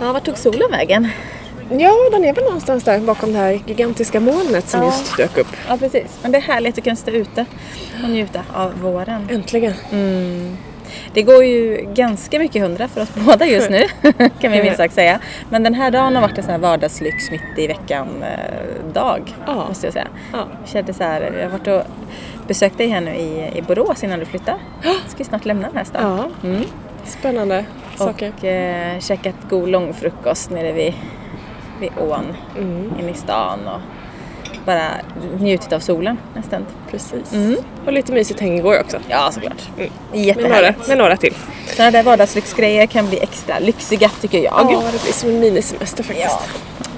Ja, vart tog solen vägen? Ja, den är väl någonstans där bakom det här gigantiska molnet som Ja. just dök upp. Ja, precis. Men det är härligt att kunna stå ute och njuta av våren. Äntligen. Det går ju ganska mycket hundra för oss båda just nu, kan vi minst sagt säga. Men den här dagen har varit en sån här vardagslyx mitt i veckan-dag, Ja. måste jag säga. Ja. Jag kände så här, jag har varit och besökt dig här nu i, i Borås innan du flyttar. Ska ju snart lämna den här stan. Ja, Mm. spännande saker. Och eh, käkat god långfrukost nere vid, vid ån Mm, inne i stan och bara njutit av solen nästan. precis. Mm. Och lite mysigt häng igår också. Ja, såklart. Mm. Med några, Jättehärligt. med några till. Sådana där vardagslyxgrejer kan bli extra lyxiga tycker jag. Ja, det blir som en minisemester faktiskt.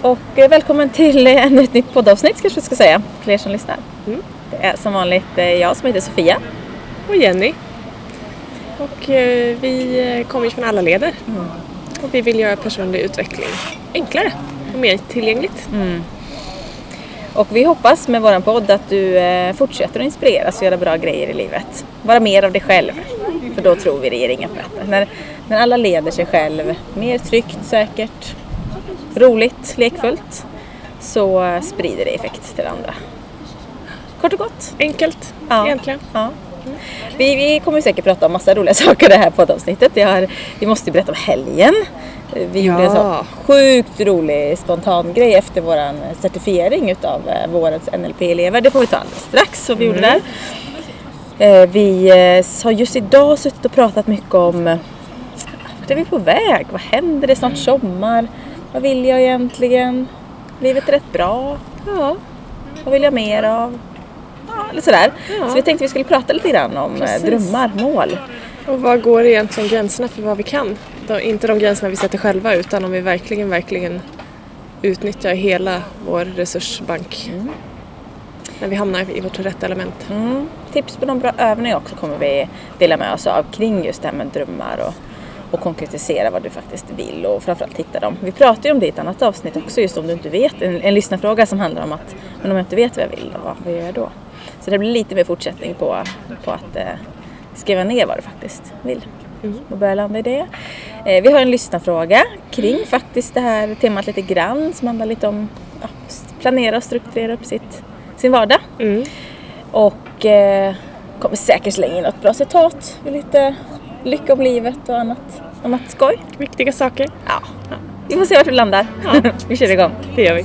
Ja. Och eh, välkommen till eh, ännu ett nytt poddavsnitt kanske jag ska säga, för er som lyssnar. Mm. Det är som vanligt eh, jag som heter Sofia. Och Jenny. Och eh, vi eh, kommer från alla leder. Och vi vill göra personlig utveckling enklare och mer tillgängligt. Och vi hoppas med våran podd att du eh, fortsätter att inspireras och göra bra grejer i livet. Vara mer av dig själv. För då tror vi det ger inga fötter. När, när alla leder sig själv, mer tryggt, säkert, roligt, lekfullt, så sprider det effekt till andra. Kort och gott. Enkelt Ja. egentligen. Ja. Vi, vi kommer säkert prata om massa roliga saker det här poddavsnittet. Jag har, vi måste berätta om helgen. Vi gjorde en Ja. så sjukt rolig spontan grej efter vår certifiering utav eh, vårens NLP-elever. Det får vi ta alldeles strax vad vi gjorde där. Eh, Vi eh, har just idag suttit och pratat mycket om vart är vi på väg? Vad händer? Det är snart sommar. Vad vill jag egentligen? Livet är rätt bra. Ja. Vad vill jag mer av? Lite sådär. Ja. Så vi tänkte vi skulle prata lite grann om eh, Precis. drömmar, mål. Och vad går egentligen gränserna för vad vi kan? Då, inte de gränserna vi sätter själva utan om vi verkligen, verkligen utnyttjar hela vår resursbank. När vi hamnar i vårt rätta element. Mm. Tips på någon bra övning också kommer vi dela med oss av kring just det här med drömmar och, och konkretisera vad du faktiskt vill och framförallt hitta dem. Vi pratade ju om det i ett annat avsnitt också just om du inte vet, en, en lyssnarfråga som handlar om att men om jag inte vet vad jag vill, vad, vad gör jag då? Så det blir lite mer fortsättning på, på att eh, skriva ner vad du faktiskt vill och börja landa i det. Eh, vi har en lyssnarfråga kring faktiskt det här temat lite grann som handlar lite om ja, planera och strukturera upp sitt, sin vardag. Mm. Och eh, kommer säkert slänga in något bra citat med lite lycka om livet och annat, annat skoj. Viktiga saker. Ja, vi får se vart vi landar. Ja. vi kör igång. Det gör vi.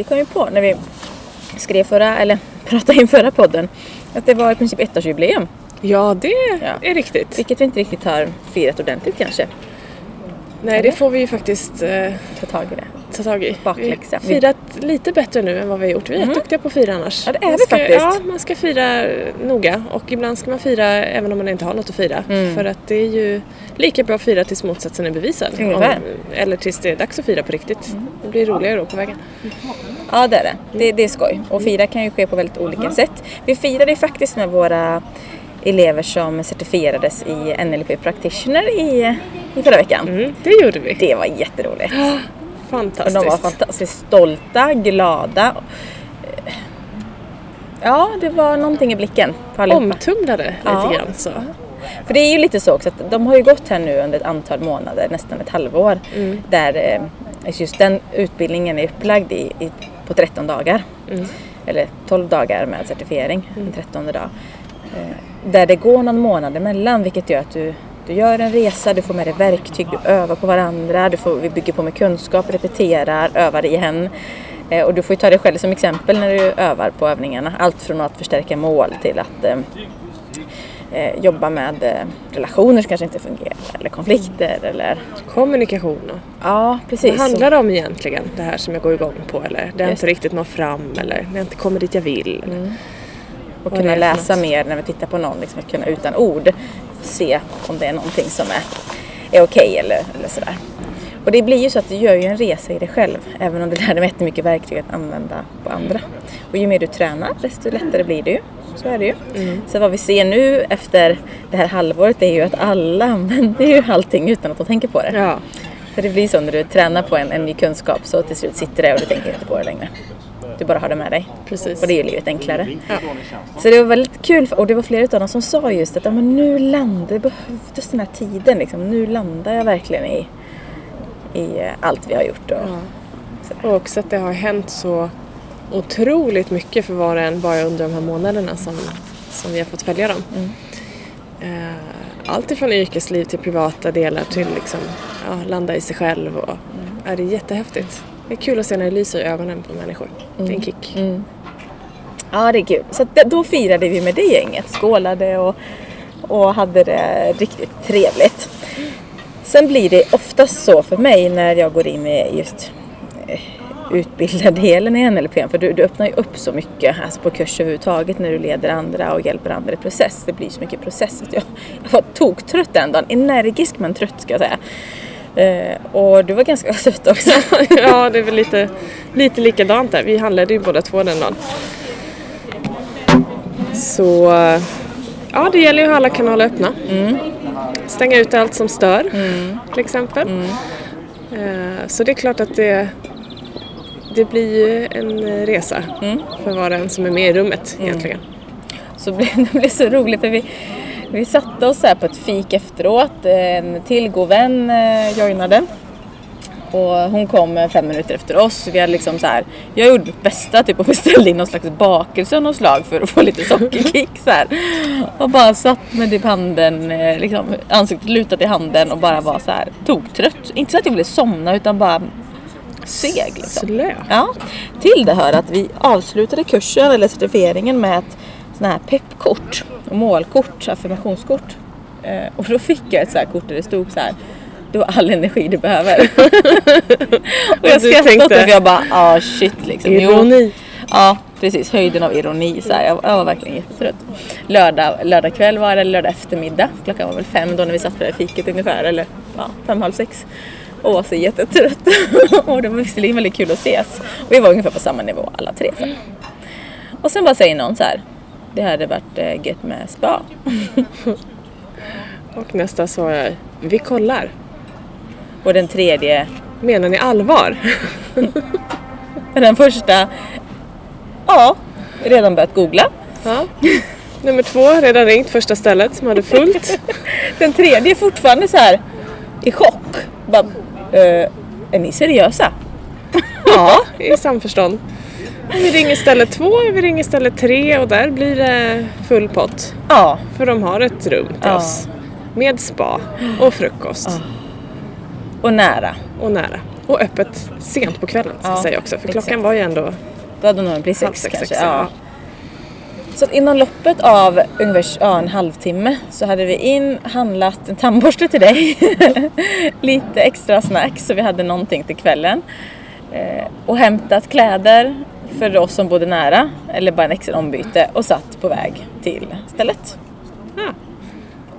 Vi kom ju på när vi skrev förra, eller pratade in förra podden, att det var i princip ettårsjubileum. Ja, det Ja. är riktigt. Vilket vi inte riktigt har firat ordentligt kanske. Nej, det får vi ju faktiskt eh, Ta tag i det. ta tag i. Bakläxa. Vi firat lite bättre nu än vad vi har gjort. Vi är Mm. duktiga på att fira annars. Ja, det är Man vi ska, faktiskt. Ja, man ska fira noga och ibland ska man fira även om man inte har något att fira. Mm. För att det är ju lika bra att fira tills motsatsen är bevisad. Mm. eller tills det är dags att fira på riktigt. Det blir roligare då på vägen. Ja det är det. det. Det är skoj. Och fira kan ju ske på väldigt olika sätt. Vi firade ju faktiskt med våra elever som certifierades i NLP Practitioner i, i förra veckan. Mm, det gjorde vi. Det var jätteroligt. Och Fantastiskt. de var fantastiskt stolta, glada. Ja, det var någonting i blicken på allihopa. Omtumlade lite Ja. grann så. För det är ju lite så också att de har ju gått här nu under ett antal månader, nästan ett halvår. Mm. Där eh, just den utbildningen är upplagd i, i, på 13 dagar. Mm. Eller 12 dagar med certifiering, en 13 dag. Eh, där det går någon månad emellan vilket gör att du, du gör en resa, du får med dig verktyg, du övar på varandra, du får, vi bygger på med kunskap, repeterar, övar igen. Eh, och du får ju ta dig själv som exempel när du övar på övningarna. Allt från att förstärka mål till att eh, eh, jobba med eh, relationer som kanske inte fungerar eller konflikter eller Kommunikation ja precis. Vad handlar det om egentligen? Det här som jag går igång på eller det har inte riktigt nått fram eller det har inte kommit dit jag vill. Eller. Och kunna läsa mer när vi tittar på någon, liksom att kunna utan ord se om det är någonting som är, är okej eller, eller sådär. Och det blir ju så att du gör ju en resa i dig själv, även om du lär dig jättemycket verktyg att använda på andra. Och ju mer du tränar, desto lättare blir det ju. Så är det ju. Så vad vi ser nu efter det här halvåret är ju att alla använder ju allting utan att de tänker på det. Ja. För det blir så när du tränar på en, en ny kunskap så till slut sitter det och du tänker inte på det längre. Du bara har det med dig. Precis. Och det gör livet enklare. Så det var väldigt kul och det var flera av dem som sa just att ja, men nu landar, det behövdes den här tiden liksom. Nu landar jag verkligen i, i eh, allt vi har gjort. Och, Och också att det har hänt så otroligt mycket för var och en bara under de här månaderna som, som vi har fått följa dem. Eh, Allt ifrån yrkesliv till privata delar till liksom, ja, landa i sig själv. Och, ja, det är jättehäftigt. Det är kul att se när det lyser i ögonen på människor. Det är en kick. Ja, det är kul. Så då firade vi med det gänget. Skålade och, och hade det riktigt trevligt. Sen blir det oftast så för mig när jag går in i just eh, utbildardelen i NLP. För du, du öppnar ju upp så mycket alltså på kurs överhuvudtaget när du leder andra och hjälper andra i process. Det blir så mycket process. att Jag, jag var toktrött den dagen. Energisk men trött ska jag säga. Eh, och du var ganska trött också. ja, det är väl lite, lite likadant där. Vi handlade ju båda två den dagen. Så eh, ja, det gäller ju att ha alla kanaler öppna. Stänga ut allt som stör till exempel. Eh, Så det är klart att det, det blir ju en resa för var och en som är med i rummet egentligen. Så det blev så roligt för vi, vi satte oss här på ett fik efteråt. En till god vän eh, joinade. Och hon kom fem minuter efter oss. Vi hade liksom så här, jag gjorde mitt bästa typ och beställde in någon slags bakelse av något slag för att få lite sockerkick så här. Och bara satt med typ handen, eh, liksom, ansiktet lutat i handen och bara var så här toktrött. Inte så att jag ville somna utan bara seg liksom. Slö. Ja, till det hör att vi avslutade kursen eller certifieringen med ett sån här peppkort och målkort, affirmationskort. Eh, och då fick jag ett så här kort där det stod så här. Du har all energi du behöver. och jag skrattade åt det för jag bara, ah shit liksom. Jo. Ironi. Ja, precis. Höjden av ironi. Så här. Jag, jag var verkligen jättetrött. Lördag, lördag kväll var det, lördag eftermiddag. Klockan var väl fem då när vi satt på det fiket ungefär. Eller ja, fem, halv sex. Och var så jättetrött. och det var visserligen väldigt kul att ses. Och vi var ungefär på samma nivå alla tre. Så. Och sen bara säger någon så här. Det hade varit eh, gött med spa. Och nästa sa jag, vi kollar. Och den tredje, Menar ni allvar? den första, ja, redan börjat googla. Ja. Nummer två, redan ringt första stället som hade fullt. Den tredje är fortfarande så här i chock. Bara, eh, är ni seriösa? Ja, i samförstånd. Vi ringer ställe två, vi ringer ställe tre och där blir det full pott. Ja, För de har ett rum till Ja. oss. Med spa och frukost. och nära. Och nära. Och öppet sent på kvällen ska Ja, jag säga också. För klockan exakt. var ju ändå Då hade nog blivit sex sex, kanske. ja. ja. Så inom loppet av ungefär ja, en halvtimme så hade vi in, handlat en tandborste till dig, lite extra snacks så vi hade någonting till kvällen eh, och hämtat kläder för oss som bodde nära eller bara en extra ombyte och satt på väg till stället. Ja.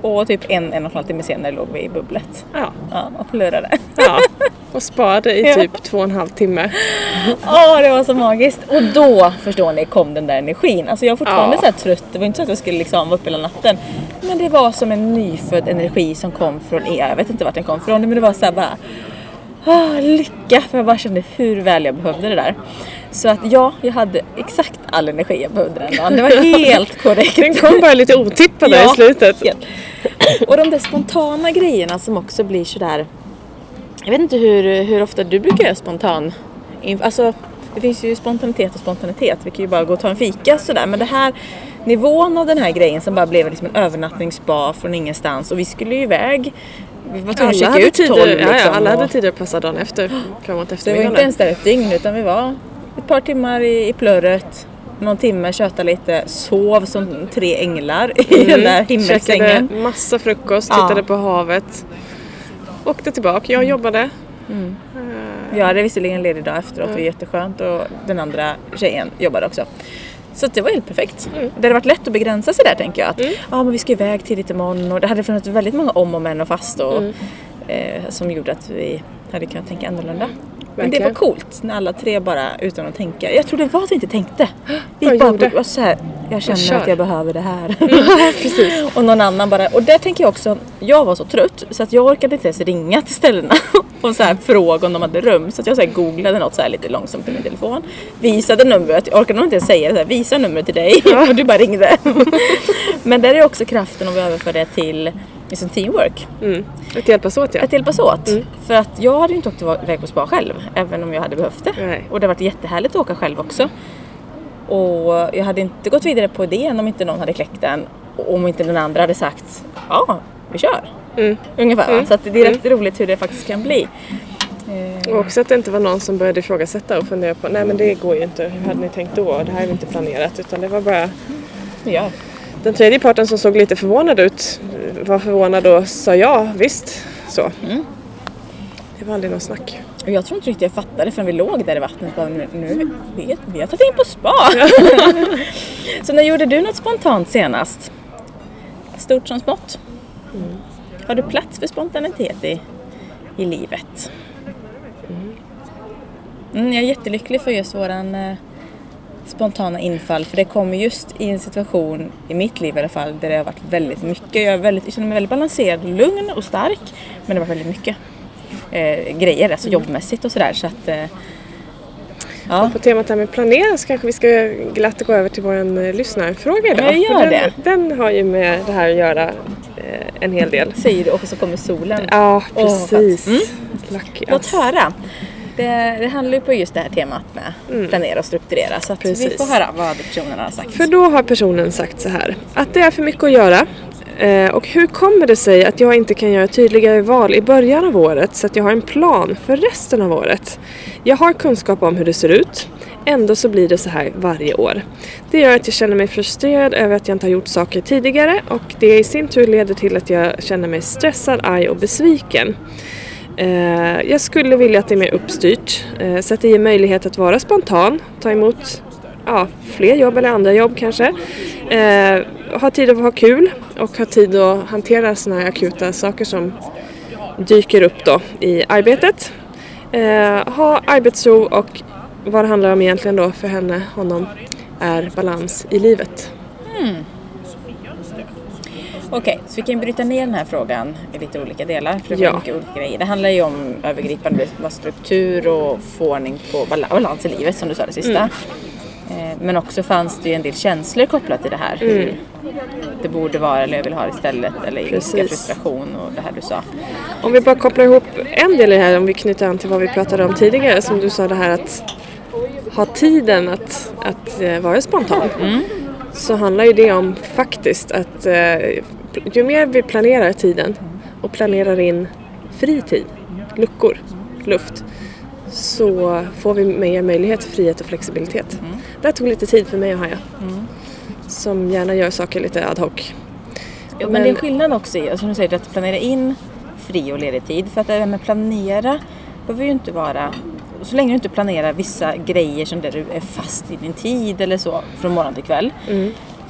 Och typ en, en och en halv timme senare låg vi i bubblet Ja. ja, och plurrade. ja. Och sparade i Ja. typ två och en halv timme. Åh, det var så magiskt. Och då, förstår ni, kom den där energin. Alltså jag var fortfarande Ja. så trött. Det var inte så att jag skulle liksom vara uppe hela natten. Men det var som en nyfödd energi som kom från er. Jag vet inte vart den kom från, men det var så här bara ah, lycka. För jag bara kände hur väl jag behövde det där. Så att ja, jag hade exakt all energi jag behövde den dagen. Det var helt korrekt. Den kom bara lite otippat där i slutet. helt. Och de där spontana grejerna som också blir sådär Jag vet inte hur, hur ofta du brukar göra spontan Alltså det finns ju spontanitet och spontanitet. Vi kan ju bara gå och ta en fika sådär. Men det här nivån av den här grejen som bara blev liksom en övernattningsspa från ingenstans och vi skulle ju iväg. Vi var tvungna att Alla hade, ut tider, 12 ja, ja, liksom, alla hade tider passat dagen efter, framåt det var eftermiddagen. inte ens där ett dygn utan vi var ett par timmar i, i plurret. någon timme, tjötade lite, sov som tre änglar i den där himmelsängen. Mm. Käkade massa frukost, Ja. tittade på havet. Åkte tillbaka, jag jobbade. Jag hade visserligen ledig dag efteråt, det var jätteskönt och den andra tjejen jobbade också. Så det var helt perfekt. Mm. Det hade varit lätt att begränsa sig där tänker jag. Att, ja, men vi ska iväg tidigt imorgon och det hade funnits väldigt många om och men och fast och, Mm. eh, som gjorde att vi hade kunnat tänka annorlunda. Men det var coolt när alla tre bara utan att tänka. Jag tror det var att vi inte tänkte. Vi Vad bara gjorde? var så här, jag känner kör. att jag behöver det här. Precis. och någon annan bara, och där tänker jag också, jag var så trött så att jag orkade inte ens ringa till ställena och så här fråga om de hade rum. Så att jag så här googlade något så här lite långsamt på min telefon. Visade numret, jag orkade nog inte ens säga det, här, visa numret till dig. och du bara ringde. Men där är också kraften om vi överför det till liksom teamwork. Mm. Att hjälpas åt ja. Att hjälpas åt. För att jag hade ju inte åkt iväg på spa själv, även om jag hade behövt det. Nej. Och det har varit jättehärligt att åka själv också. Och jag hade inte gått vidare på idén om inte någon hade kläckt den. Och om inte den andra hade sagt ja, vi kör. Mm. Ungefär. va? Så att det är rätt roligt hur det faktiskt kan bli. Eh, Och också att det inte var någon som började ifrågasätta och fundera på nej men det går ju inte, hur hade ni tänkt då? Det här är vi inte planerat. Utan det var bara vi gör. Den tredje parten som såg lite förvånad ut var förvånad och sa ja, visst. Så. Mm. Det var aldrig någon snack. Och jag tror inte riktigt jag fattade förrän vi låg där i vattnet. Bara, nu, nu, vi, vi har tagit in på spa. så när gjorde du något spontant senast? Stort som smått? Har du plats för spontanitet i, i livet? Mm, jag är jättelycklig för just våran eh, spontana infall för det kommer just i en situation, i mitt liv i alla fall, där det har varit väldigt mycket. Jag, är väldigt, jag känner mig väldigt balanserad och lugn och stark men det har varit väldigt mycket eh, grejer, alltså jobbmässigt och sådär. Så att, eh, ja. På temat här med planera så kanske vi ska glatt gå över till vår eh, lyssnarfråga idag. Ja, gör det. Den, den har ju med det här att göra eh, en hel del. Säger du och så kommer solen. Ja, precis. Mm. Lucky Låt höra. Det, det handlar ju på just det här temat med planera och strukturera. Så att vi får höra vad personerna har sagt. För då har personen sagt så här. Att det är för mycket att göra. Eh, och hur kommer det sig att jag inte kan göra tydligare val i början av året så att jag har en plan för resten av året? Jag har kunskap om hur det ser ut. Ändå så blir det så här varje år. Det gör att jag känner mig frustrerad över att jag inte har gjort saker tidigare och det i sin tur leder till att jag känner mig stressad, arg och besviken. Eh, jag skulle vilja att det är mer uppstyrt eh, så att det ger möjlighet att vara spontan, ta emot ja, fler jobb eller andra jobb kanske. Eh, ha tid att ha kul och ha tid att hantera sådana här akuta saker som dyker upp då i arbetet. Eh, ha arbetsro och vad det handlar om egentligen då för henne, honom, är balans i livet. Hmm. Okej, så vi kan bryta ner den här frågan i lite olika delar. För det Ja. mycket olika grejer. Det handlar ju om övergripande struktur och få ordning på bala- balans i livet som du sa det sista. Mm. Eh, Men också fanns det ju en del känslor kopplat till det här. Hur det borde vara eller jag vill ha det istället. Eller ilska, Mm. Frustration och det här du sa. Om vi bara kopplar ihop en del i det här, om vi knyter an till vad vi pratade om tidigare, som du sa det här att ha tiden att, att eh, vara spontan. Så handlar ju det om faktiskt att eh, ju mer vi planerar tiden och planerar in fri tid, luckor, luft, så får vi mer möjlighet till frihet och flexibilitet. Det här tog lite tid för mig att haja. Som gärna gör saker lite ad hoc. Jo, men, det är skillnad också i, som du säger, att planera in fri och ledig tid. För att det här med planera behöver ju inte vara, så länge du inte planerar vissa grejer som där du är fast i din tid eller så från morgon till kväll.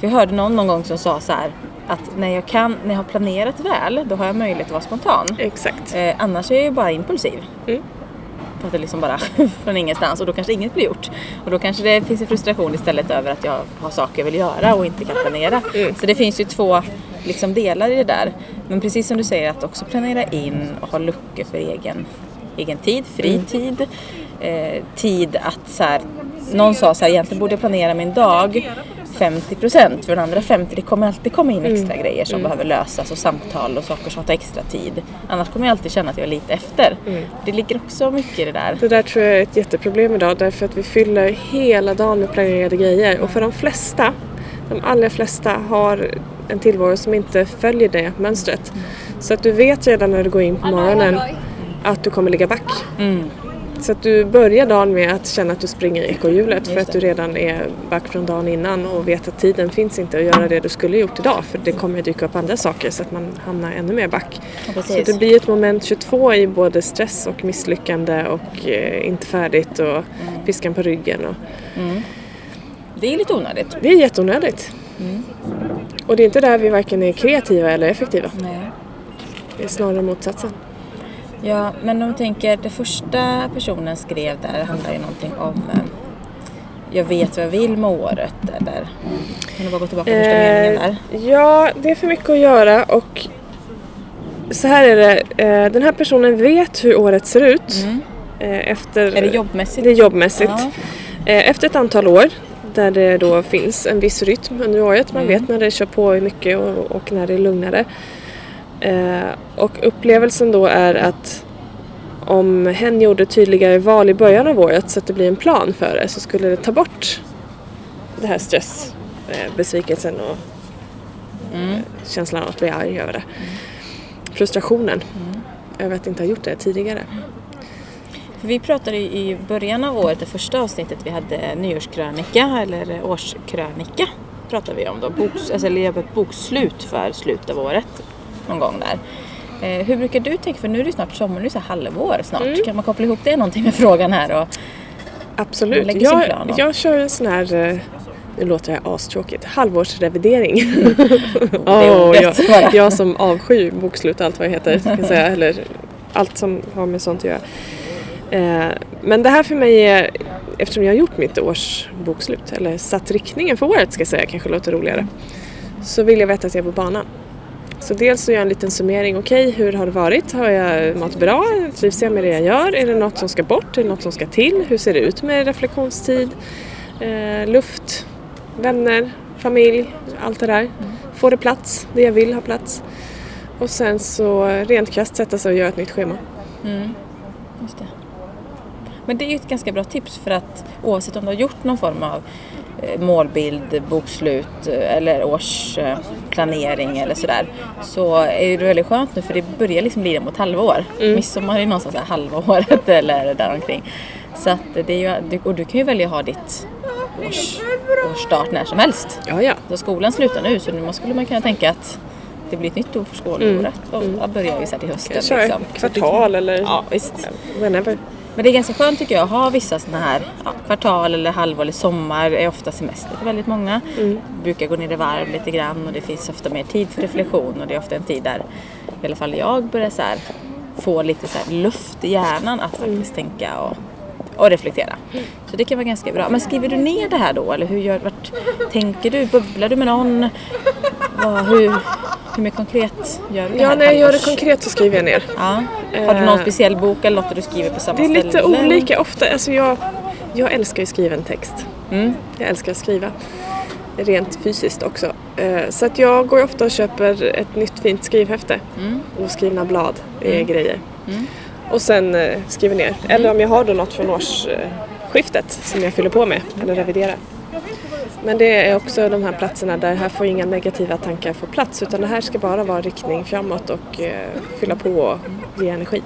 För jag hörde någon någon gång som sa så här att när jag, kan, när jag har planerat väl då har jag möjlighet att vara spontan. Exakt. Eh, annars är jag ju bara impulsiv. Mm. För att det liksom bara från ingenstans och då kanske inget blir gjort. Och då kanske det finns en frustration istället över att jag har saker jag vill göra och inte kan planera. Mm. Så det finns ju två liksom, delar i det där. Men precis som du säger att också planera in och ha luckor för egen, egen tid, fri Mm. tid. Eh, tid att så här, någon sa så här, egentligen borde jag planera min dag 50% för den andra 50% det kommer alltid komma in extra grejer som behöver lösas och samtal och saker som tar extra tid. Annars kommer jag alltid känna att jag är lite efter. Det ligger också mycket i det där. Det där tror jag är ett jätteproblem idag därför att vi fyller hela dagen med planerade grejer och för de flesta, de allra flesta har en tillvaro som inte följer det mönstret. Så att du vet redan när du går in på morgonen att du kommer ligga back. Så att du börjar dagen med att känna att du springer ekorrhjulet för att du redan är back från dagen innan och vet att tiden finns inte att göra det du skulle gjort idag för det kommer dyka upp andra saker så att man hamnar ännu mer back. Ja, Så det blir ett moment 22 i både stress och misslyckande och eh, inte färdigt och piskan på ryggen. Och Det är lite onödigt. det är jätteonödigt. Och det är inte där vi varken är kreativa eller effektiva. Nej. Det är snarare motsatsen. Ja, men om tänker, det första personen skrev där handlar ju någonting om eh, jag vet vad jag vill med året eller kan du bara gå tillbaka till första meningen där? ja, det är för mycket att göra och så här är det. Eh, den här personen vet hur året ser ut. Eh, efter, Mm. Är det jobbmässigt? Det är jobbmässigt. Ja. Eh, Efter ett antal år där det då finns en viss rytm under året. Man Mm. vet när det kör på mycket och, och när det är lugnare. Eh, och upplevelsen då är att om hen gjorde tydligare val i början av året så att det blir en plan för det så skulle det ta bort det här stress, eh, besvikelsen och Mm. eh, känslan av att bli arg över det. Frustrationen över att inte ha gjort det tidigare. Vi pratade i början av året, det första avsnittet vi hade nyårskrönika eller årskrönika pratade vi om då. Boks, alltså ett bokslut för slutet av året någon gång där. Eh, hur brukar du tänka? För nu är det snart sommar, nu är det så här halvår snart. Mm. Kan man koppla ihop det någonting med frågan här? Och, Absolut. Jag, och- jag kör en sån här, eh, nu låter det astråkigt, halvårsrevidering. ordet jag, jag som avskyr bokslut allt vad det heter, jag säga, eller allt som har med sånt att göra. Eh, men det här för mig är, eftersom jag har gjort mitt årsbokslut, eller satt riktningen för året ska jag säga, kanske låter roligare, så vill jag veta att jag är på banan. Så dels så gör jag en liten summering. Okej, hur har det varit? Har jag mått bra? Trivs jag med det jag gör? Är det något som ska bort? Är det något som ska till? Hur ser det ut med reflektionstid? Eh, luft? Vänner? Familj? Allt det där. Får det plats? Det jag vill ha plats? Och sen så rent krasst sätta sig och göra ett nytt schema. Mm, just det. Men det är ju ett ganska bra tips för att oavsett om du har gjort någon form av målbild, bokslut eh, eller årsplanering eller sådär så är det väldigt skönt nu för det börjar liksom bli mot halvår. Midsommar är någonstans där halva året eller däromkring. Så att det är ju, och du kan ju välja att ha ditt års, årsstart när som helst. Ja, ja. Så skolan slutar nu så nu skulle man kunna tänka att det blir ett nytt år för skolåret och jag börjar ju så här till hösten. Liksom. kvartal eller Ja, visst. whenever. Men det är ganska skönt tycker jag att ha vissa sådana här ja, kvartal eller halvår eller sommar är ofta semester för väldigt många. Brukar gå ner i varv lite grann och det finns ofta mer tid för reflektion och det är ofta en tid där i alla fall jag börjar så här, få lite så här luft i hjärnan att faktiskt tänka och, och reflektera. Så det kan vara ganska bra. Men skriver du ner det här då eller hur gör, vart, tänker du? Bubblar du med någon? Vad, hur, hur mer konkret gör du Ja, när jag gör det konkret så skriver jag ner. Ja. Har du någon Eh, speciell bok eller något du skriver på samma Det är ställe? lite olika ofta. Alltså jag, jag älskar ju skriven text. Mm. Jag älskar att skriva. Rent fysiskt också. Eh, Så att jag går ofta och köper ett nytt fint skrivhäfte. Mm. Och skrivna blad är grejer. Och sen eh, skriver ner. Eller om jag har då något från årsskiftet som jag fyller på med eller reviderar. Men det är också de här platserna där här får inga negativa tankar få plats utan det här ska bara vara riktning framåt och eh, fylla på och ge energi.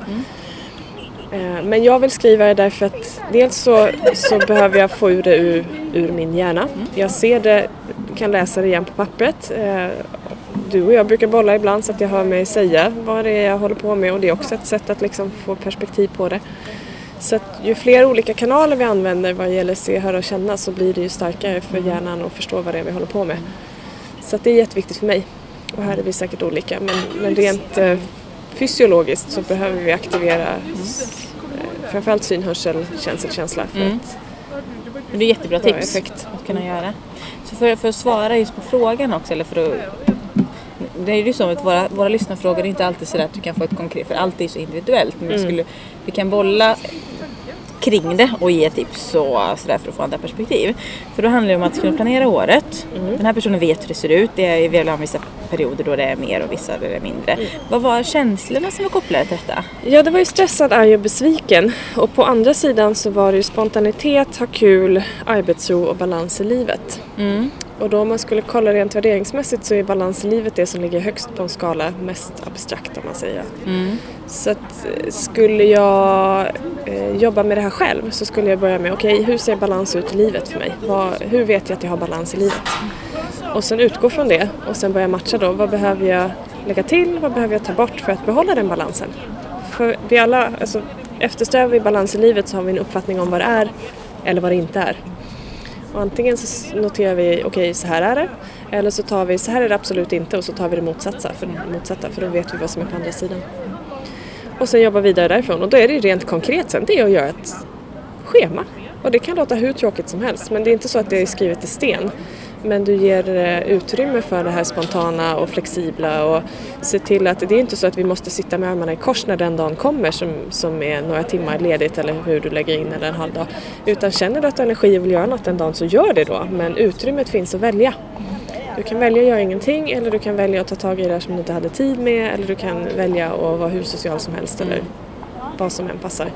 Eh, Men jag vill skriva det därför att dels så, så behöver jag få ur det ur, ur min hjärna. Jag ser det, kan läsa det igen på pappret. Eh, Du och jag brukar bolla ibland så att jag hör mig säga vad det är jag håller på med och det är också ett sätt att liksom få perspektiv på det. Så att ju fler olika kanaler vi använder vad gäller se, höra och känna så blir det ju starkare för hjärnan att förstå vad det är vi håller på med. Så att det är jätteviktigt för mig. Och här är vi säkert olika men, men rent eh, fysiologiskt så behöver vi aktivera eh, framförallt syn, hörsel, känsel, känsla för Mm. att Men det är jättebra Bra tips effekt. att kunna göra. Så för, för att svara just på frågan också, eller för att det är ju så att våra, våra lyssnarfrågor är inte alltid så att du kan få ett konkret, för allt är så individuellt. Men vi, skulle, vi kan bolla kring det och ge tips och sådär för att få andra perspektiv. För då handlar det om att kunna planera året. Den här personen vet hur det ser ut. Det är, vi har vissa perioder då det är mer och vissa där det är mindre. Vad var känslorna som var kopplade till detta? Ja, det var ju stressad, arg och besviken. Och på andra sidan så var det ju spontanitet, ha kul, arbetsro och balans i livet. Mm. Och då om man skulle kolla rent värderingsmässigt så är balans i livet det som ligger högst på en skala, mest abstrakt om man säger. Så att eh, skulle jag eh, jobba med det här själv så skulle jag börja med, okej hur ser balans ut i livet för mig? Vad, hur vet jag att jag har balans i livet? Och sen utgå från det och sen börja matcha då, vad behöver jag lägga till, vad behöver jag ta bort för att behålla den balansen? För vi alla, alltså eftersträvar vi balans i livet så har vi en uppfattning om vad det är eller vad det inte är. Och antingen så noterar vi, okej så här är det, eller så tar vi, så här är det absolut inte och så tar vi det motsatta, för, motsatta, för då vet vi vad som är på andra sidan. Och sen jobba vidare därifrån och då är det rent konkret sen, det är att göra ett schema. Och det kan låta hur tråkigt som helst men det är inte så att det är skrivet i sten. Men du ger eh, utrymme för det här spontana och flexibla och se till att det är inte så att vi måste sitta med armarna i kors när den dagen kommer som, som är några timmar ledigt eller hur du lägger in eller en halv dag. Utan känner du att du har energi och vill göra något den dagen så gör det då. Men utrymmet finns att välja. Du kan välja att göra ingenting eller du kan välja att ta tag i det där som du inte hade tid med eller du kan välja att vara hur social som helst eller vad som än passar.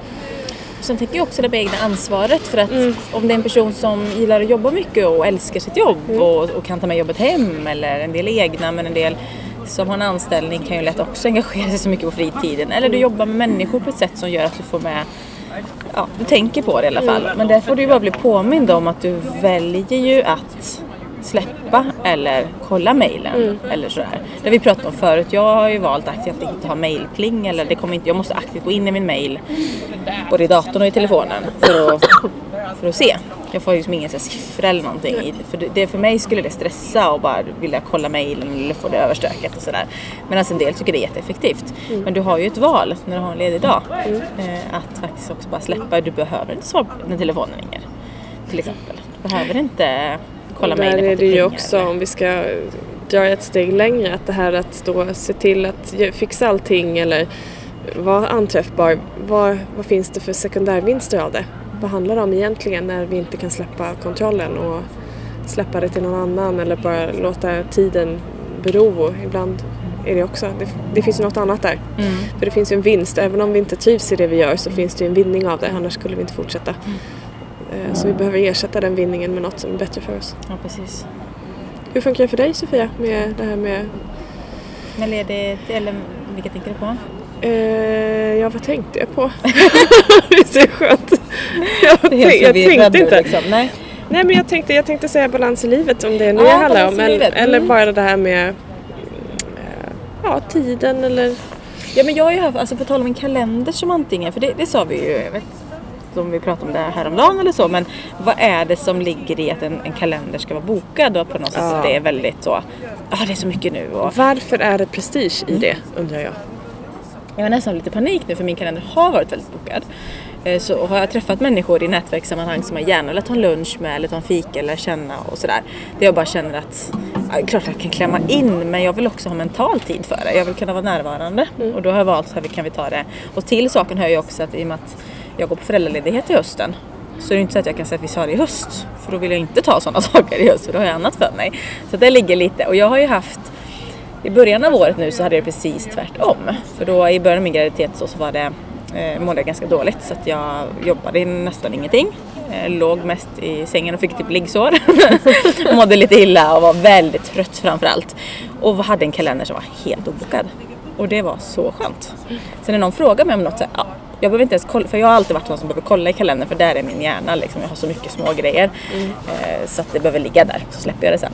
Sen tänker jag också det egna ansvaret för att om det är en person som gillar att jobba mycket och älskar sitt jobb och, och kan ta med jobbet hem eller en del egna men en del som har en anställning kan ju lätt också engagera sig så mycket på fritiden. Eller du jobbar med människor på ett sätt som gör att du får med Ja, du tänker på det i alla fall. Men där får du ju bara bli påmind om att du väljer ju att släppa eller kolla mejlen eller sådär. Det vi pratade om förut, jag har ju valt aktivt att inte ha mejlpling eller det kommer inte, jag måste aktivt gå in i min mejl både i datorn och i telefonen för att, för att se. Jag får ju liksom ingen siffra eller någonting i. För, det- för mig skulle det stressa och bara vilja kolla mejlen eller få det överstökat och sådär. Medan en del tycker det är jätteeffektivt. Men du har ju ett val när du har en ledig dag. Eh, att faktiskt också bara släppa. Du behöver inte svara när telefonen ringer. Till exempel. Du behöver inte kolla där är det ju också, eller- om vi ska dra ett steg längre, att det här att då se till att fixa allting eller vara anträffbar. Vad, vad finns det för sekundärvinster av det? Vad handlar det om egentligen när vi inte kan släppa kontrollen och släppa det till någon annan eller bara låta tiden bero? Ibland är det också, det, det finns ju något annat där. Mm. För det finns ju en vinst, även om vi inte trivs i det vi gör så finns det ju en vinning av det, annars skulle vi inte fortsätta. Eh, Så vi behöver ersätta den vinningen med något som är bättre för oss. Ja, precis. Hur funkar det för dig Sofia med det här med Med ledigt, eller vilka tänker du på? Eh, ja, vad tänkte jag på? det är så skönt. Jag, Det är jag tänkte nu, inte. Liksom. Nej. Nej, men jag tänkte, jag tänkte säga balans i livet om det är det Ja, handlar om. Eller, livet. eller Mm. bara det här med eh, ja, tiden eller... Ja men jag har ju haft, alltså på tal om en kalender som antingen, för det, det sa vi ju, jag vet om vi pratade om det här häromdagen eller så, men vad är det som ligger i att en, en kalender ska vara bokad och på något sätt Ja. att det är väldigt så, ja det är så mycket nu och Varför är det prestige i det, undrar jag. jag har nästan lite panik nu för min kalender har varit väldigt bokad. Eh, Så har jag träffat människor i nätverkssammanhang som jag gärna vill ta en lunch med eller ta en fika eller känna och sådär. Där jag bara känner att, ja, klart jag kan klämma in men jag vill också ha mental tid för det. Jag vill kunna vara närvarande och då har jag valt så här, kan vi ta det. Och till saken hör ju också att i och med att jag går på föräldraledighet i hösten så det är det inte så att jag kan säga att vi sa det i höst. För då vill jag inte ta sådana saker i höst för då har jag annat för mig. Så det ligger lite och jag har ju haft i början av året nu så hade jag precis tvärtom. För då i början av min graviditet så, så var det, eh, mådde jag ganska dåligt så att jag jobbade nästan ingenting. Eh, låg mest i sängen och fick typ liggsår. mådde lite illa och var väldigt trött framförallt. Och hade en kalender som var helt obokad. Och det var så skönt. Sen när någon frågar mig om något så här, ja, jag behöver inte ens kolla, för jag har alltid varit någon som behöver kolla i kalendern för där är min hjärna liksom. Jag har så mycket små grejer eh, så att det behöver ligga där så släpper jag det sen.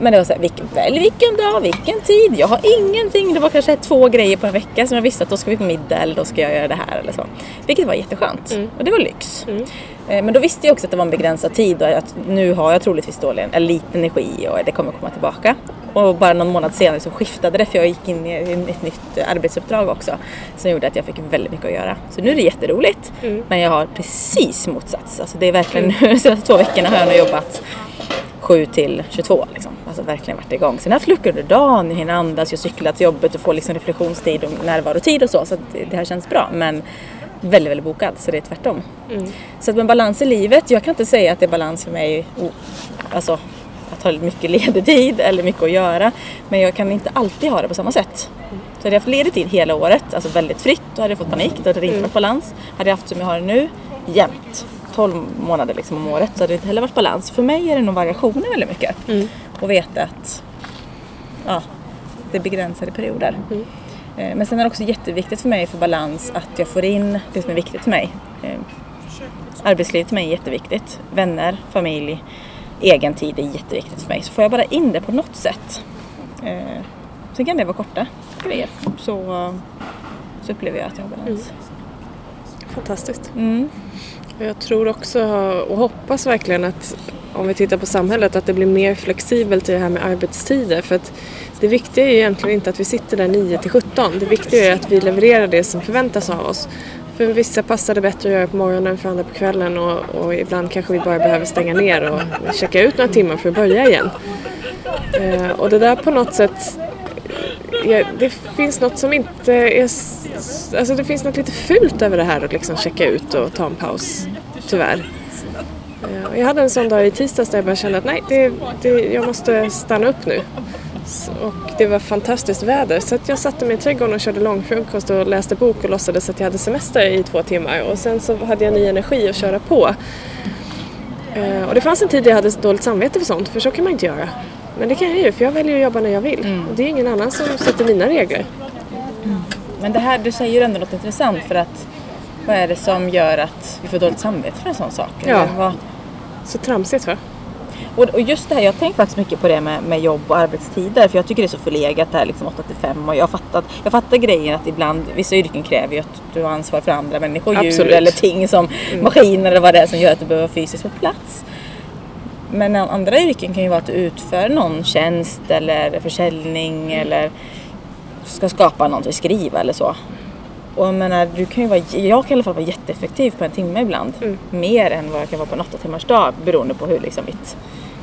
Men det var såhär, vilken, välj vilken dag, vilken tid. Jag har ingenting. Det var kanske två grejer på en vecka som jag visste att då ska vi på middag eller då ska jag göra det här eller så. Vilket var jätteskönt. Och det var lyx. Eh, Men då visste jag också att det var en begränsad tid och att nu har jag troligtvis dålig, eller lite energi och det kommer komma tillbaka. Och bara någon månad senare så skiftade det för jag gick in i ett nytt arbetsuppdrag också. Som gjorde att jag fick väldigt mycket att göra. Så nu är det jätteroligt. Men jag har precis motsats. Alltså det är verkligen nu, de senaste två veckorna har jag nog jobbat 7 till 22 liksom. Alltså verkligen varit igång. Sen har jag haft luckor under dagen, jag hinner andas, jag cyklar till jobbet och får liksom reflektionstid och närvarotid och så. Så det här känns bra. Men väldigt, väldigt bokad så det är tvärtom. Så att med balans i livet, jag kan inte säga att det är balans för mig, o- alltså att ha mycket ledig tid eller mycket att göra. Men jag kan inte alltid ha det på samma sätt. Så hade jag haft ledig tid hela året, alltså väldigt fritt, då hade jag fått panik. Då hade det inte varit balans. Hade jag haft som jag har det nu, jämnt. 12 månader liksom om året så har det inte heller varit balans. För mig är det nog variationer väldigt mycket. Och veta att ja, det är begränsade perioder. Eh, Men sen är det också jätteviktigt för mig för balans att jag får in det som är viktigt för mig. Eh, Arbetslivet för mig är jätteviktigt. Vänner, familj, egen tid är jätteviktigt för mig. Så får jag bara in det på något sätt. Eh, Sen kan det vara korta grejer. Så, så upplever jag att jag har balans. Fantastiskt. Mm. Jag tror också och hoppas verkligen att om vi tittar på samhället att det blir mer flexibelt i det här med arbetstider. För att det viktiga är egentligen inte att vi sitter där 9 till 17. Det viktiga är att vi levererar det som förväntas av oss. För vissa passar det bättre att göra på morgonen, för andra på kvällen och, och ibland kanske vi bara behöver stänga ner och checka ut några timmar för att börja igen. Eh, och det där på något sätt ja, det finns något som inte är... Alltså det finns något lite fult över det här att liksom checka ut och ta en paus. Tyvärr. Eh, Jag hade en sån dag i tisdags där jag bara kände att nej, det, det, jag måste stanna upp nu. S- Och det var fantastiskt väder så att jag satte mig i trädgården och körde långfrukost och läste bok och låtsades att jag hade semester i två timmar och sen så hade jag ny energi att köra på. Eh, Och det fanns en tid jag hade dåligt samvete för sånt, för så kan man inte göra. Men det kan jag ju, för jag väljer att jobba när jag vill. Och det är ingen annan som sätter mina regler. Men det här, du säger ändå något intressant för att vad är det som gör att vi får dåligt samvete för en sån sak? Ja. Vad? Så tramsigt va? Och, och just det här, jag tänker faktiskt mycket på det med, med jobb och arbetstider för jag tycker det är så förlegat det här liksom 8 till 5 och jag har fattat, jag fattar grejen att ibland, vissa yrken kräver ju att du har ansvar för andra människor, djur Absolut. eller ting som maskiner eller vad det är som gör att du behöver vara fysiskt på plats. Men andra yrken kan ju vara att du utför någon tjänst eller försäljning eller ska skapa någonting, skriva eller så. Och jag menar, du kan ju vara, jag kan i alla fall vara jätteeffektiv på en timme ibland. Mer än vad jag kan vara på en åtta timmars dag beroende på hur liksom mitt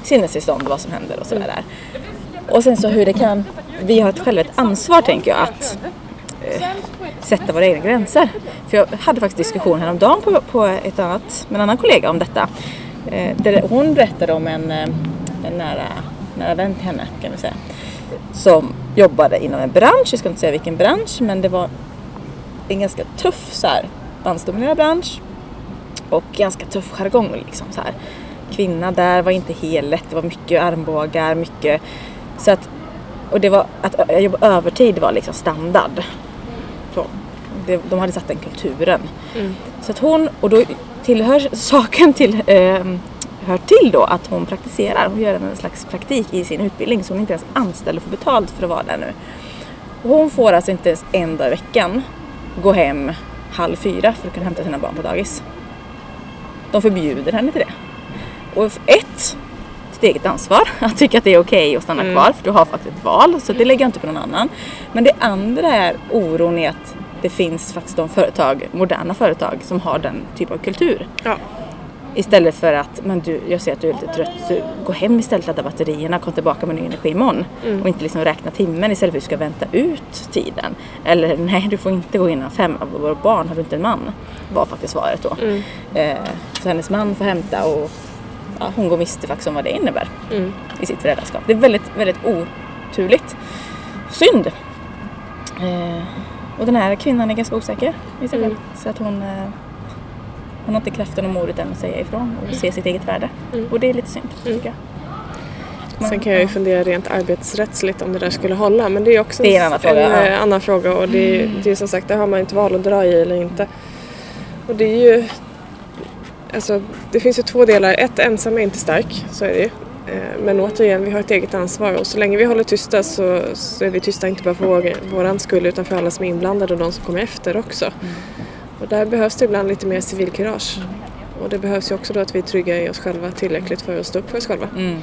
sinnestillstånd och vad som händer och sådär. där. Och sen så hur det kan, vi har ett själva ett ansvar tänker jag att eh, sätta våra egna gränser. För jag hade faktiskt diskussion häromdagen på, på ett annat, med en annan kollega om detta. Eh, där hon berättade om en, eh, en nära, nära vän till henne kan vi säga. Som jobbade inom en bransch, jag ska inte säga vilken bransch, men det var en ganska tuff så här, mansdominerad bransch. Och ganska tuff jargong liksom så här. Kvinna där var inte heligt, det var mycket armbågar, mycket så att och det var att jobba övertid var liksom standard. Så, det, de hade satt den kulturen. Så att hon, och då tillhör saken till, eh, hör till då att hon praktiserar. Hon gör en slags praktik i sin utbildning så hon är inte ens anställd och får betalt för att vara där nu. Och hon får alltså inte ens en dag i veckan gå hem halv fyra för att kunna hämta sina barn på dagis. De förbjuder henne till det. Och ett, ditt eget ansvar att tycka att det är okej att stanna kvar för du har faktiskt ett val så det lägger jag inte på någon annan. Men det andra är oron i att det finns faktiskt de företag, moderna företag som har den typen av kultur. Ja. Istället för att, men du, jag ser att du är lite trött, så gå hem istället, ladda batterierna, kom tillbaka med ny energi imorgon. Och inte liksom räkna timmen istället för att du ska vänta ut tiden. Eller nej, du får inte gå innan fem, av våra barn har du inte en man? Var faktiskt svaret då. Eh, så hennes man får hämta och ja, hon går miste faktiskt om vad det innebär i sitt föräldraskap. Det är väldigt, väldigt oturligt. Synd. Eh, och den här kvinnan är ganska osäker i sig själv. Så att hon, eh, hon har inte kraften och modet än att säga ifrån och se sitt eget värde. Och det är lite synd tycker jag. Men, Sen kan jag ju fundera rent arbetsrättsligt om det där skulle hålla. Men det är också Det är en annan fråga, En, ja. eh, annan fråga och det är, det är som sagt, där har man inte val att dra i eller inte. Och det är ju... Alltså, det finns ju två delar. Ett, ensam är inte stark, så är det ju. Eh, Men återigen, vi har ett eget ansvar och så länge vi håller tysta så, så är vi tysta inte bara för vår, våran skull utan för alla som är inblandade och de som kommer efter också. Och där behövs det ibland lite mer civilkurage. Och det behövs ju också då att vi är trygga i oss själva tillräckligt för att stå upp för oss själva. Mm.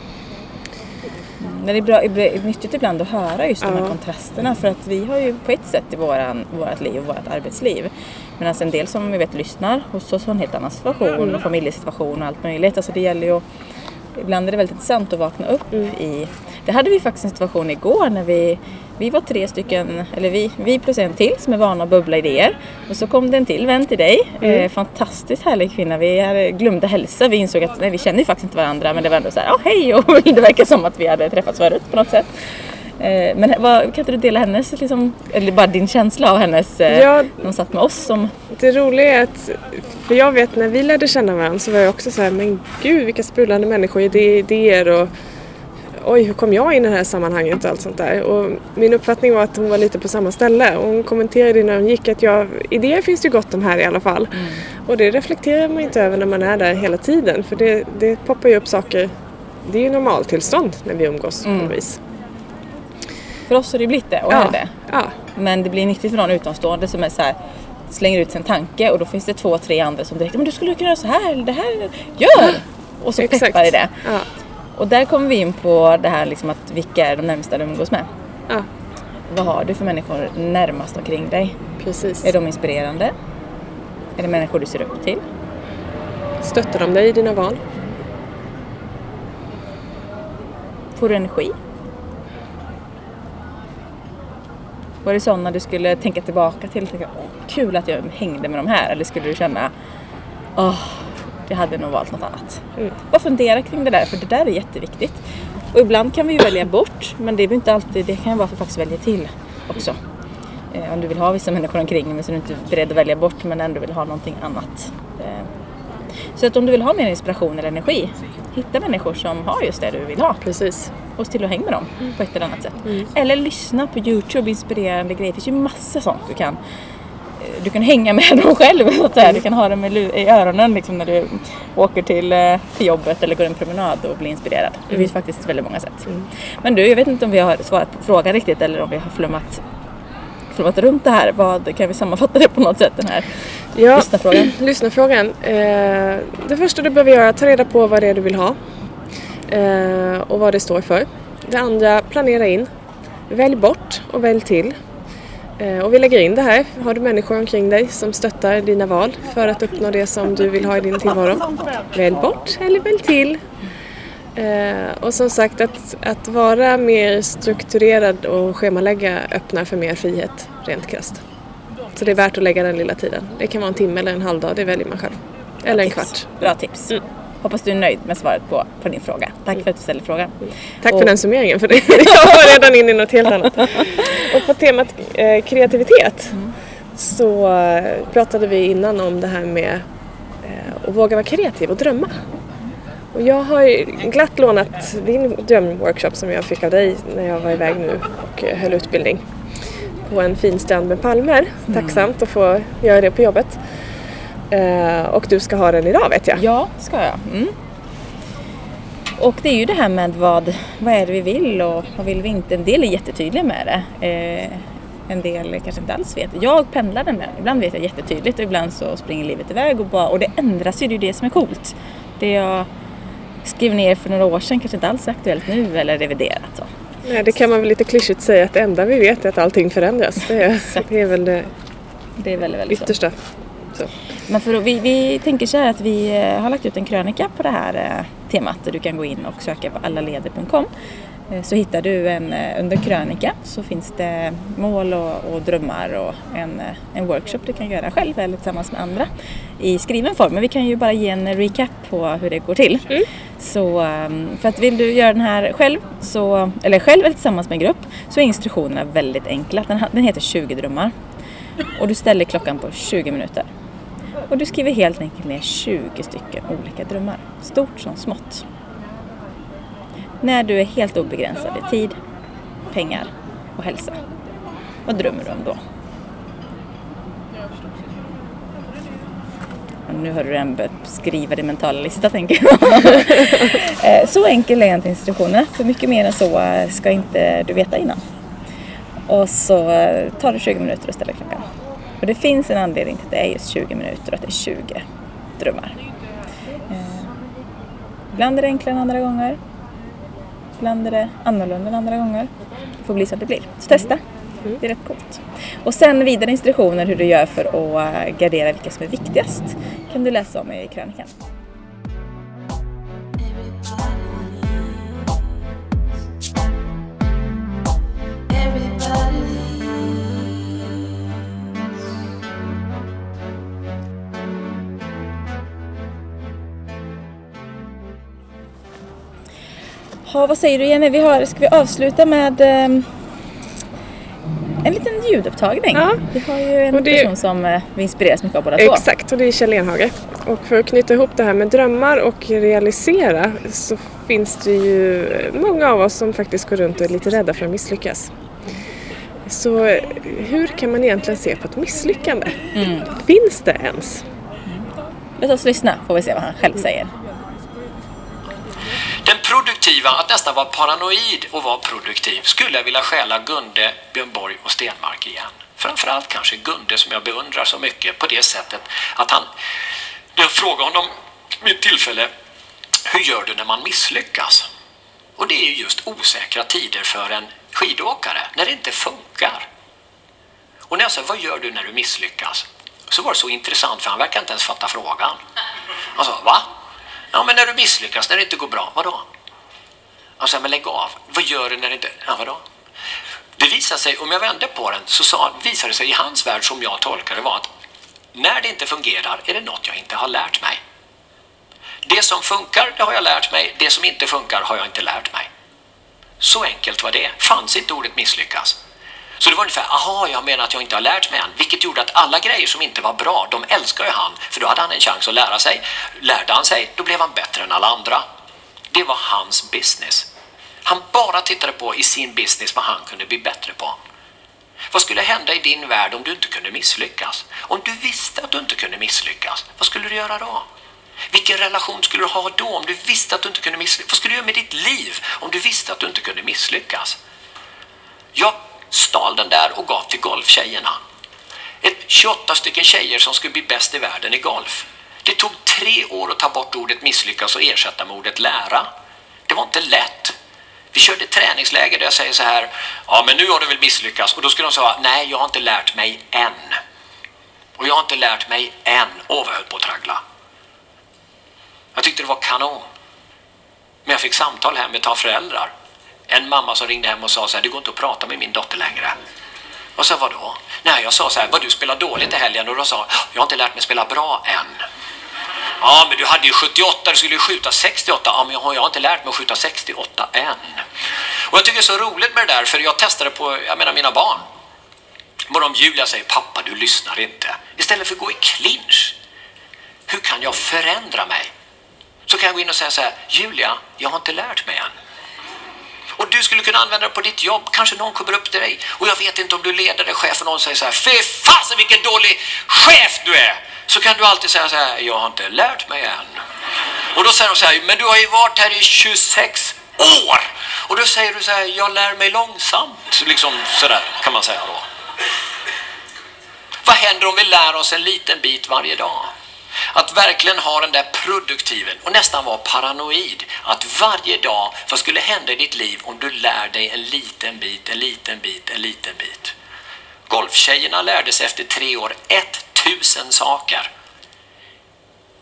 Men det är, bra, det är nyttigt ibland att höra just de här Ja. kontrasterna för att vi har ju på ett sätt i våran, vårat liv och vårt arbetsliv. Medan en del som vi vet lyssnar hos oss har en helt annan situation och familjesituation och allt möjligt. Alltså det gäller ju Ibland är det väldigt intressant att vakna upp i... Det hade vi faktiskt en situation igår när vi... Vi var tre stycken, eller vi, vi plus en till som är vana att bubbla idéer. Och så kom det en till vän till dig. Eh, fantastiskt härlig kvinna. Vi hade, glömde hälsa. Vi insåg att nej, vi känner ju faktiskt inte varandra men det var ändå så här, ja hej! Och det verkar som att vi hade träffats förut på något sätt. Eh, men vad, kan inte du dela hennes, liksom, eller bara din känsla av hennes, eh, Ja. hon satt med oss som Det roliga är att, för jag vet när vi lärde känna varandra så var jag också så här, men gud vilka sprudlande människor, idé- idéer och oj hur kom jag in i det här sammanhanget och allt sånt där. Och min uppfattning var att hon var lite på samma ställe och hon kommenterade när hon gick att jag, idéer finns ju gott om här i alla fall. Och det reflekterar man inte över när man är där hela tiden för det, det poppar ju upp saker, det är ju normaltillstånd när vi umgås på något vis. För oss har det blivit det och Ja. är det. Ja, Men det blir nyttigt för någon utomstående som är så här, slänger ut sin tanke och då finns det två, tre andra som direkt men du skulle kunna göra så här, det här, gör! Och så exakt. peppar i det. Ja, Och där kommer vi in på det här liksom att vilka är de närmsta du umgås med? ja Vad har du för människor närmast omkring dig? precis. Är de inspirerande? Är det människor du ser upp till? Stöttar de dig i dina val? Får du energi? Var det sådana du skulle tänka tillbaka till? Tänka, Åh, kul att jag hängde med de här. Eller skulle du känna, åh, jag hade nog valt något annat. Mm. Bara fundera kring det där, för det där är jätteviktigt. Och ibland kan vi ju välja bort, men det är inte alltid, det kan ju vara för att faktiskt välja till också. Eh, om du vill ha vissa människor omkring men så är du inte beredd att välja bort men ändå vill ha någonting annat. Eh, så att om du vill ha mer inspiration eller energi, hitta människor som har just det du vill ha Precis. Se till att hänga med dem på ett eller annat sätt. Eller lyssna på Youtube, inspirerande grejer. Det finns ju massa sånt du kan eh, du kan hänga med dem själv. Så att säga. Du kan ha dem i öronen liksom, när du åker till, eh, till jobbet eller går en promenad och blir inspirerad. Det finns faktiskt väldigt många sätt. Men du, jag vet inte om vi har svarat på frågan riktigt eller om vi har flummat, flummat runt det här. Vad, kan vi sammanfatta det på något sätt, den här Ja, lyssnarfrågan? lyssnarfrågan. Eh, det första du behöver göra är att ta reda på vad det är du vill ha och vad det står för. Det andra, planera in. Välj bort och välj till. Eh, och vi lägger in det här. Har du människor omkring dig som stöttar dina val för att uppnå det som du vill ha i din tillvaro? Välj bort eller välj till. Eh, och som sagt, att, att vara mer strukturerad och schemalägga öppnar för mer frihet, rent krasst. Så det är värt att lägga den lilla tiden. Det kan vara en timme eller en halv dag, det väljer man själv. Eller en kvart. Bra tips. Mm. Hoppas du är nöjd med svaret på, på din fråga. Tack för att du ställde frågan. Tack Och- för den summeringen, för det, jag var redan inne i något helt annat. Och på temat eh, kreativitet så eh, pratade vi innan om det här med eh, att våga vara kreativ och drömma. Och jag har glatt lånat din drömworkshop som jag fick av dig när jag var iväg nu och eh, höll utbildning på en fin strand med palmer. Tacksamt att få göra det på jobbet. Eh, och du ska ha den idag vet jag. Ja, ska jag. Mm. Och det är ju det här med vad, vad är det vi vill och vad vill vi inte. En del är jättetydliga med det. Eh, en del kanske inte alls vet. Jag pendlar den med. Ibland vet jag jättetydligt och ibland så springer livet iväg och, bara, och det ändras ju. Det är ju det som är coolt. Det jag skrev ner för några år sedan kanske inte alls är aktuellt nu eller reviderat. Så. Nej, det kan man väl lite klyschigt säga att det enda vi vet är att allting förändras. Det är, det är väl det Det är väldigt, väldigt yttersta. Så. Men för, vi, vi tänker så här att vi eh, har lagt ut en krönika på det här eh, temat där du kan gå in och söka på allaleder.com. Eh, Så hittar du en, under krönika så finns det mål och, och drömmar och en, en workshop du kan göra själv eller tillsammans med andra i skriven form. Men vi kan ju bara ge en recap på hur det går till. Så ehm, för att vill du göra den här själv, så, eller själv eller tillsammans med en grupp, så är instruktionerna väldigt enkla. Den, den heter 20 drömmar. Och du ställer klockan på 20 minuter. Och du skriver helt enkelt ner 20 stycken olika drömmar. Stort som smått. När du är helt obegränsad i tid, pengar och hälsa. Vad drömmer du om då? Nu har du redan börjat skriva din mentala lista tänker jag. Eh, så enkel är egentligen instruktionerna. För mycket mer än så eh, ska inte du veta innan. Och så eh, tar det 20 minuter att ställa klockan. Och det finns en anledning till att det är just 20 minuter och att det är 20 drömmar. Eh, ibland är det enklare än andra gånger. Ibland är det annorlunda än andra gånger. Det får bli så att det blir. Så testa. Det är rätt coolt. Och sen vidare instruktioner hur du gör för att eh, gardera vilka som är viktigast kan du läsa om i krönikan. Ha, vad säger du Jenny? Vi har, ska vi avsluta med ehm, en liten ljudupptagning? Ja. Vi har ju en det- person som eh, vi inspireras mycket av båda två. Exakt, och det är Kjell Enhage. Och för att knyta ihop det här med drömmar och realisera så finns det ju många av oss som faktiskt går runt och är lite rädda för att misslyckas. Så eh, hur kan man egentligen se på ett misslyckande? Finns det ens? Låt oss lyssna får vi se vad han själv säger. Produktiva, att nästan vara paranoid och vara produktiv, skulle jag vilja stjäla Gunde, Björn Borg och Stenmark igen. Framförallt kanske Gunde som jag beundrar så mycket på det sättet att han... Jag frågade honom vid ett tillfälle, hur gör du när man misslyckas? Och det är ju just osäkra tider för en skidåkare, när det inte funkar. Och när jag sa, vad gör du när du misslyckas? Så var det så intressant för han verkar inte ens fatta frågan. Han sa, va? Ja, men när du misslyckas, när det inte går bra, vadå? Han sa, men lägg av. Vad gör du när det inte... Ja, vadå? Det visade sig, om jag vände på den, så sa, visade det sig i hans värld som jag tolkade det var att när det inte fungerar är det något jag inte har lärt mig. Det som funkar, det har jag lärt mig. Det som inte funkar har jag inte lärt mig. Så enkelt var det. Fanns inte ordet misslyckas. Så det var ungefär, aha, jag menar att jag inte har lärt mig än. Vilket gjorde att alla grejer som inte var bra, de älskar ju han. För då hade han en chans att lära sig. Lärde han sig, då blev han bättre än alla andra. Det var hans business. Han bara tittade på i sin business vad han kunde bli bättre på. Vad skulle hända i din värld om du inte kunde misslyckas? Om du visste att du inte kunde misslyckas, vad skulle du göra då? Vilken relation skulle du ha då om du visste att du inte kunde misslyckas? Vad skulle du göra med ditt liv om du visste att du inte kunde misslyckas? Jag stal den där och gav till golftjejerna. Ett 28 stycken tjejer som skulle bli bäst i världen i golf. Det tog tre år att ta bort ordet misslyckas och ersätta med ordet lära. Det var inte lätt. Vi körde träningsläger där jag säger så här, ja men nu har du väl misslyckats och då skulle de säga, nej jag har inte lärt mig än. Och jag har inte lärt mig än. Åh vad jag höll på att traggla. Jag tyckte det var kanon. Men jag fick samtal hem med ett par föräldrar. En mamma som ringde hem och sa så här, det går inte att prata med min dotter längre. Och så vadå? Nej, jag sa så här, vad du spelar dåligt i helgen och då sa jag har inte lärt mig spela bra än. Ja, men du hade ju 78, du skulle ju skjuta 68. Ja, men jag har, jag har inte lärt mig att skjuta 68 än. Och jag tycker det är så roligt med det där, för jag testade på, jag menar mina barn. Bara om Julia säger, pappa du lyssnar inte. Istället för att gå i clinch. Hur kan jag förändra mig? Så kan jag gå in och säga så här, Julia, jag har inte lärt mig än. Och du skulle kunna använda det på ditt jobb. Kanske någon kommer upp till dig. Och jag vet inte om du är ledare, chef och någon säger så här. Fy fasen vilken dålig chef du är! Så kan du alltid säga så här. Jag har inte lärt mig än. Och då säger de så här. Men du har ju varit här i 26 år! Och då säger du så här. Jag lär mig långsamt. Liksom sådär kan man säga då. Vad händer om vi lär oss en liten bit varje dag? Att verkligen ha den där produktiven och nästan vara paranoid. Att varje dag, vad skulle hända i ditt liv om du lär dig en liten bit, en liten bit, en liten bit? Golftjejerna lärde sig efter tre år tusen saker.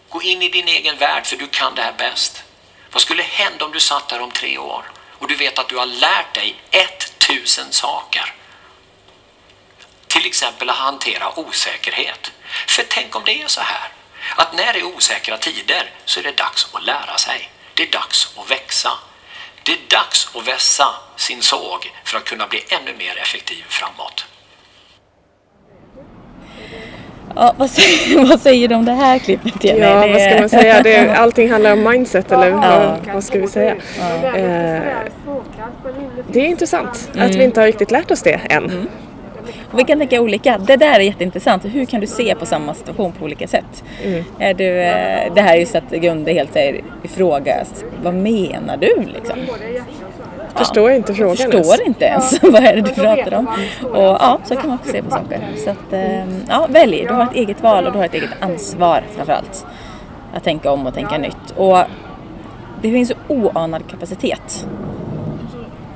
Gå in i din egen värld för du kan det här bäst. Vad skulle hända om du satt där om tre år och du vet att du har lärt dig 1000 saker? Till exempel att hantera osäkerhet. För tänk om det är så här att när det är osäkra tider så är det dags att lära sig. Det är dags att växa. Det är dags att vässa sin såg för att kunna bli ännu mer effektiv framåt. Ja, vad, säger, vad säger du om det här klippet? Ja, Det- vad ska man säga? Det, allting handlar om mindset eller Ja. vad, vad ska vi säga? Eh, det är intressant att Mm. vi inte har riktigt lärt oss det än. Och vi kan tänka olika. Det där är jätteintressant. Hur kan du se på samma situation på olika sätt? Är du, eh, det här är just att Gunde helt säger ifråga. Vad menar du liksom? Förstår inte frågan Förstår ens. inte ens vad är det du pratar om. Och ja, så kan man också se på saker. Så att, ehm, ja, välj. Du har ett eget val och du har ett eget ansvar framförallt. Att tänka om och tänka nytt. Och det finns oanad kapacitet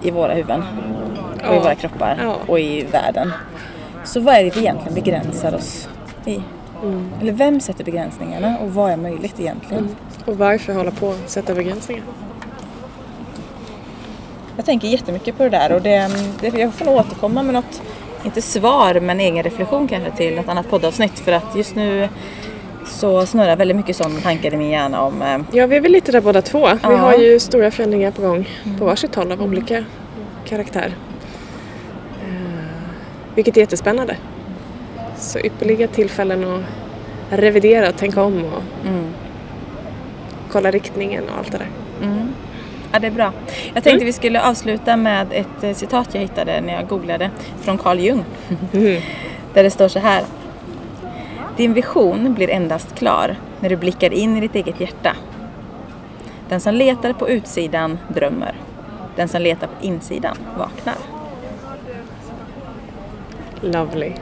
i våra huvuden och i våra kroppar och i världen. Så vad är det vi egentligen begränsar oss i? Mm. Eller vem sätter begränsningarna och vad är möjligt egentligen? Och varför hålla på att sätta begränsningar? Jag tänker jättemycket på det där och det, det, jag får nog återkomma med något, inte svar, men egen reflektion kanske till ett annat poddavsnitt för att just nu så snurrar väldigt mycket sådana tankar i min hjärna om eh, Ja, vi är väl lite där båda två. Vi Ja. har ju stora förändringar på gång på varsitt håll av olika karaktär. Eh, vilket är jättespännande. Så ypperliga tillfällen att revidera och tänka om och mm, kolla riktningen och allt det där. Mm. Ja, det är bra. Jag tänkte vi skulle avsluta med ett eh, citat jag hittade när jag googlade från Carl Jung. Mm. Där det står så här. Din vision blir endast klar när du blickar in i ditt eget hjärta. Den som letar på utsidan drömmer. Den som letar på insidan vaknar. Lovely.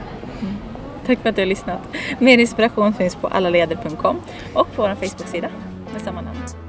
Tack för att du har lyssnat. Mer inspiration finns på allaleder.com och på vår Facebook-sida med samma namn.